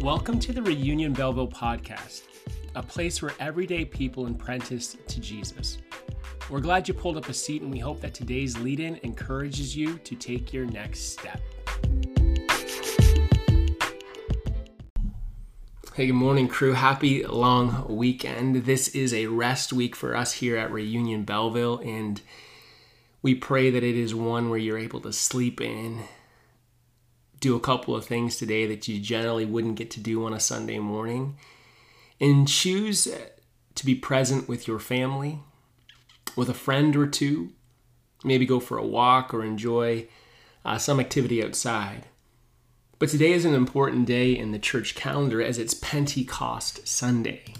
Welcome to the Reunion Belleville podcast, a place where everyday people apprentice to Jesus. We're glad you pulled up a seat, and we hope that today's lead in encourages you to take your next step. Hey, good morning, crew. Happy long weekend. This is a rest week for us here at Reunion Belleville, and we pray that it is one where you're able to sleep in, do a couple of things today that you generally wouldn't get to do on a Sunday morning, and choose to be present with your family, with a friend or two, maybe go for a walk or enjoy uh, some activity outside. But today is an important day in the church calendar as it's Pentecost Sunday.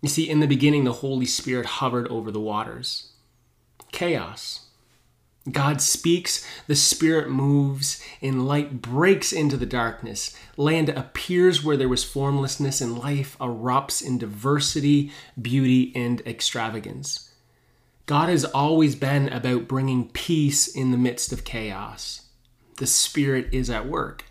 You see, in the beginning, the Holy Spirit hovered over the waters. Chaos. God speaks, the Spirit moves, and light breaks into the darkness. Land appears where there was formlessness, and life erupts in diversity, beauty, and extravagance. God has always been about bringing peace in the midst of chaos the Spirit is at work.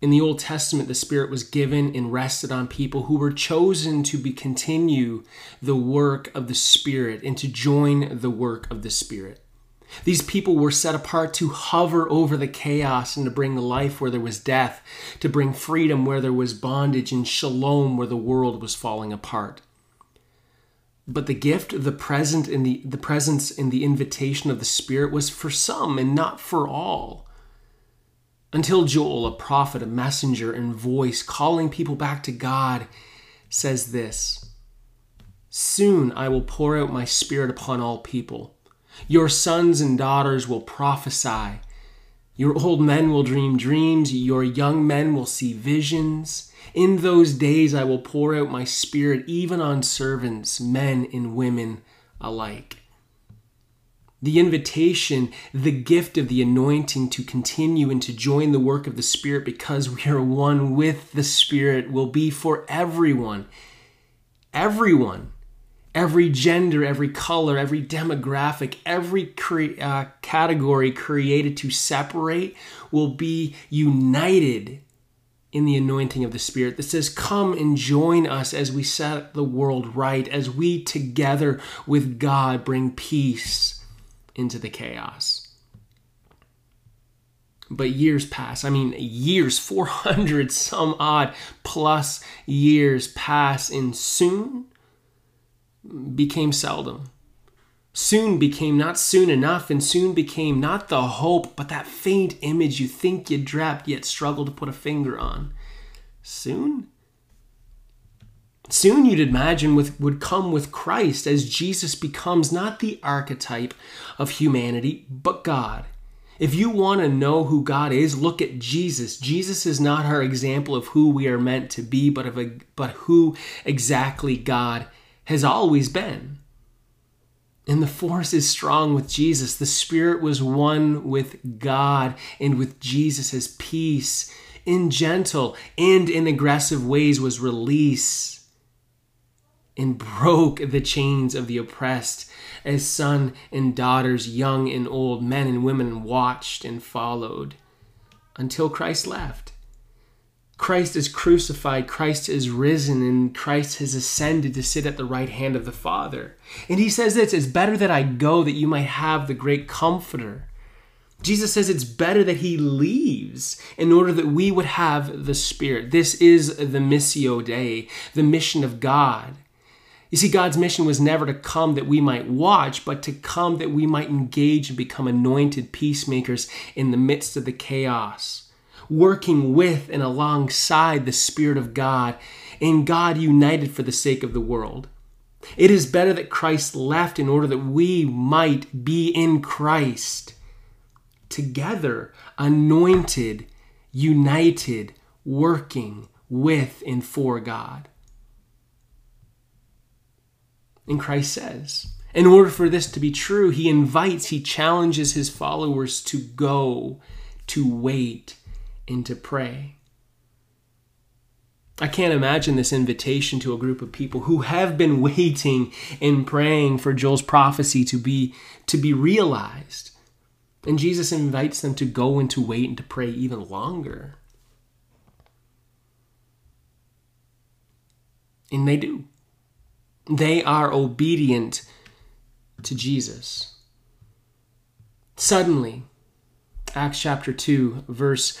In the Old Testament, the Spirit was given and rested on people who were chosen to be continue the work of the Spirit and to join the work of the Spirit. These people were set apart to hover over the chaos and to bring life where there was death, to bring freedom where there was bondage, and shalom where the world was falling apart. But the gift, the present in the, the presence in the invitation of the Spirit was for some and not for all. Until Joel, a prophet, a messenger, and voice calling people back to God, says this Soon I will pour out my Spirit upon all people. Your sons and daughters will prophesy. Your old men will dream dreams. Your young men will see visions. In those days I will pour out my spirit even on servants, men and women alike. The invitation, the gift of the anointing to continue and to join the work of the Spirit because we are one with the Spirit will be for everyone. Everyone. Every gender, every color, every demographic, every cre- uh, category created to separate will be united in the anointing of the Spirit that says, Come and join us as we set the world right, as we together with God bring peace into the chaos. But years pass. I mean, years, 400 some odd plus years pass, and soon became seldom. Soon became not soon enough, and soon became not the hope, but that faint image you think you dreamt yet struggle to put a finger on. Soon? Soon you'd imagine with, would come with Christ as Jesus becomes not the archetype of humanity, but God. If you want to know who God is, look at Jesus. Jesus is not our example of who we are meant to be, but of a, but who exactly God has always been. And the force is strong with Jesus. The Spirit was one with God and with Jesus as peace, in gentle and in aggressive ways, was release and broke the chains of the oppressed as son and daughters, young and old, men and women watched and followed until Christ left. Christ is crucified, Christ is risen, and Christ has ascended to sit at the right hand of the Father. And he says this it's better that I go that you might have the great comforter. Jesus says it's better that he leaves in order that we would have the Spirit. This is the Missio Dei, the mission of God. You see, God's mission was never to come that we might watch, but to come that we might engage and become anointed peacemakers in the midst of the chaos working with and alongside the Spirit of God, and God united for the sake of the world. It is better that Christ left in order that we might be in Christ, together, anointed, united, working with and for God. And Christ says, in order for this to be true, he invites, he challenges his followers to go, to wait, and to pray. I can't imagine this invitation to a group of people who have been waiting and praying for Joel's prophecy to be to be realized. And Jesus invites them to go and to wait and to pray even longer. And they do. They are obedient to Jesus. Suddenly, Acts chapter 2, verse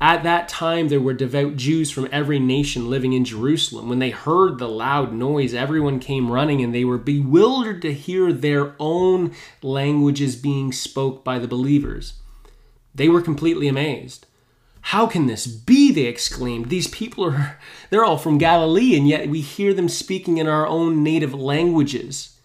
At that time, there were devout Jews from every nation living in Jerusalem. When they heard the loud noise, everyone came running and they were bewildered to hear their own languages being spoke by the believers. They were completely amazed. How can this be? They exclaimed. These people are, they're all from Galilee, and yet we hear them speaking in our own native languages.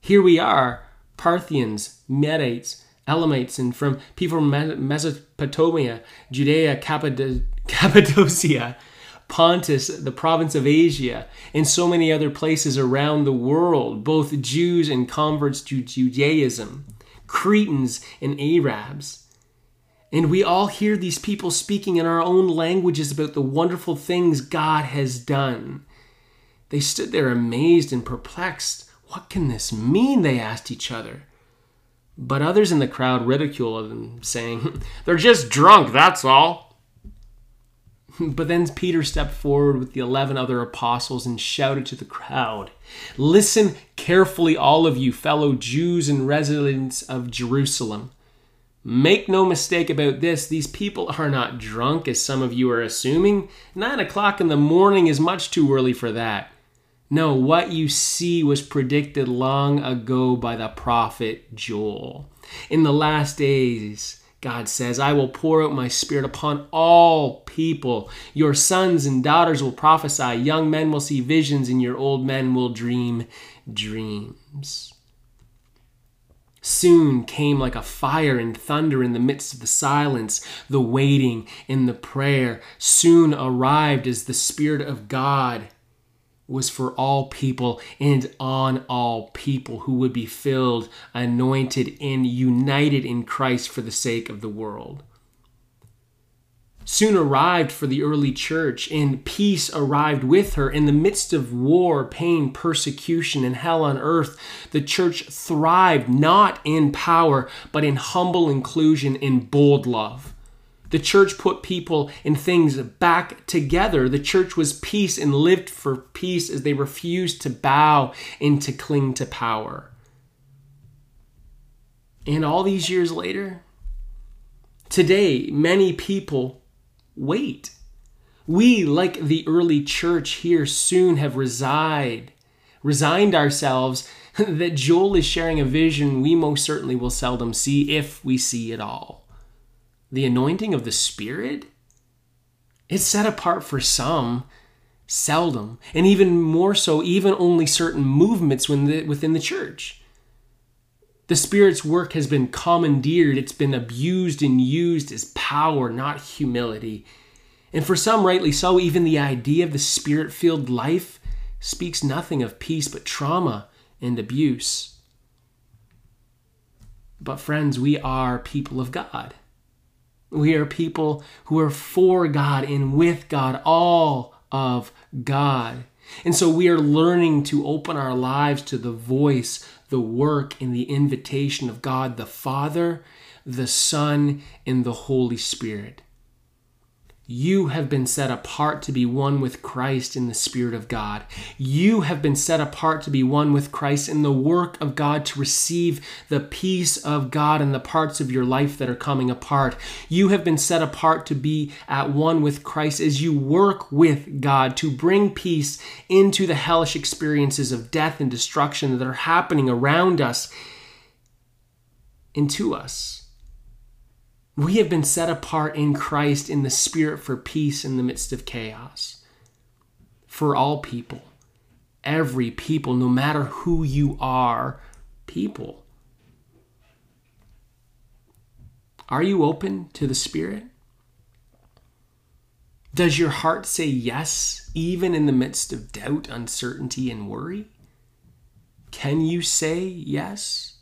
Here we are, Parthians, Medites, Elamites, and from people from Mesopotamia, Judea, Cappadocia, Pontus, the province of Asia, and so many other places around the world, both Jews and converts to Judaism, Cretans and Arabs. And we all hear these people speaking in our own languages about the wonderful things God has done. They stood there amazed and perplexed. What can this mean? They asked each other. But others in the crowd ridiculed them, saying, They're just drunk, that's all. But then Peter stepped forward with the eleven other apostles and shouted to the crowd Listen carefully, all of you, fellow Jews and residents of Jerusalem. Make no mistake about this, these people are not drunk, as some of you are assuming. Nine o'clock in the morning is much too early for that. No, what you see was predicted long ago by the prophet Joel. In the last days, God says, I will pour out my spirit upon all people. Your sons and daughters will prophesy, young men will see visions, and your old men will dream dreams soon came like a fire and thunder in the midst of the silence, the waiting and the prayer. Soon arrived as the Spirit of God was for all people and on all people who would be filled, anointed, and united in Christ for the sake of the world soon arrived for the early church, and peace arrived with her. In the midst of war, pain, persecution, and hell on earth, the church thrived not in power, but in humble inclusion in bold love. The church put people and things back together. The church was peace and lived for peace as they refused to bow and to cling to power. And all these years later, today, many people wait. We, like the early church here, soon have reside, resigned ourselves that Joel is sharing a vision we most certainly will seldom see if we see it all. The anointing of the Spirit? It's set apart for some, seldom, and even more so, even only certain movements within the church. The Spirit's work has been commandeered, it's been abused and used as power, not humility. And for some, rightly so, even the idea of the Spirit filled life speaks nothing of peace but trauma and abuse. But, friends, we are people of God. We are people who are for God and with God, all of God. And so we are learning to open our lives to the voice, the work, and the invitation of God the Father, the Son, and the Holy Spirit. You have been set apart to be one with Christ in the Spirit of God. You have been set apart to be one with Christ in the work of God to receive the peace of God in the parts of your life that are coming apart. You have been set apart to be at one with Christ as you work with God to bring peace into the hellish experiences of death and destruction that are happening around us and to us. We have been set apart in Christ in the Spirit for peace in the midst of chaos. For all people, every people, no matter who you are, people. Are you open to the Spirit? Does your heart say yes, even in the midst of doubt, uncertainty, and worry? Can you say yes?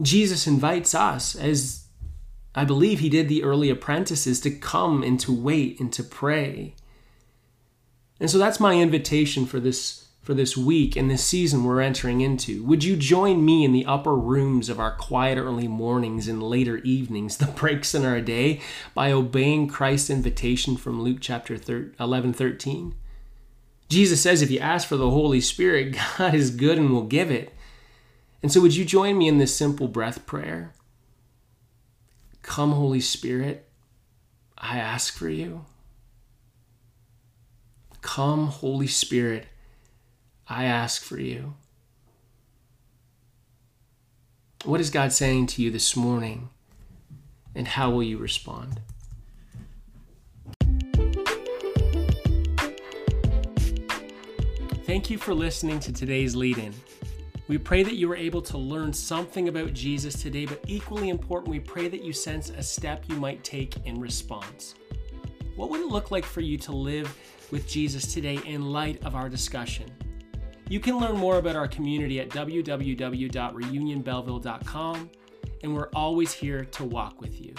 Jesus invites us, as I believe he did the early apprentices, to come and to wait and to pray. And so that's my invitation for this for this week and this season we're entering into. Would you join me in the upper rooms of our quiet early mornings and later evenings, the breaks in our day, by obeying Christ's invitation from Luke chapter 11 13? Jesus says if you ask for the Holy Spirit, God is good and will give it. And so, would you join me in this simple breath prayer? Come, Holy Spirit, I ask for you. Come, Holy Spirit, I ask for you. What is God saying to you this morning, and how will you respond? Thank you for listening to today's lead in. We pray that you were able to learn something about Jesus today, but equally important, we pray that you sense a step you might take in response. What would it look like for you to live with Jesus today in light of our discussion? You can learn more about our community at www.reunionbelleville.com, and we're always here to walk with you.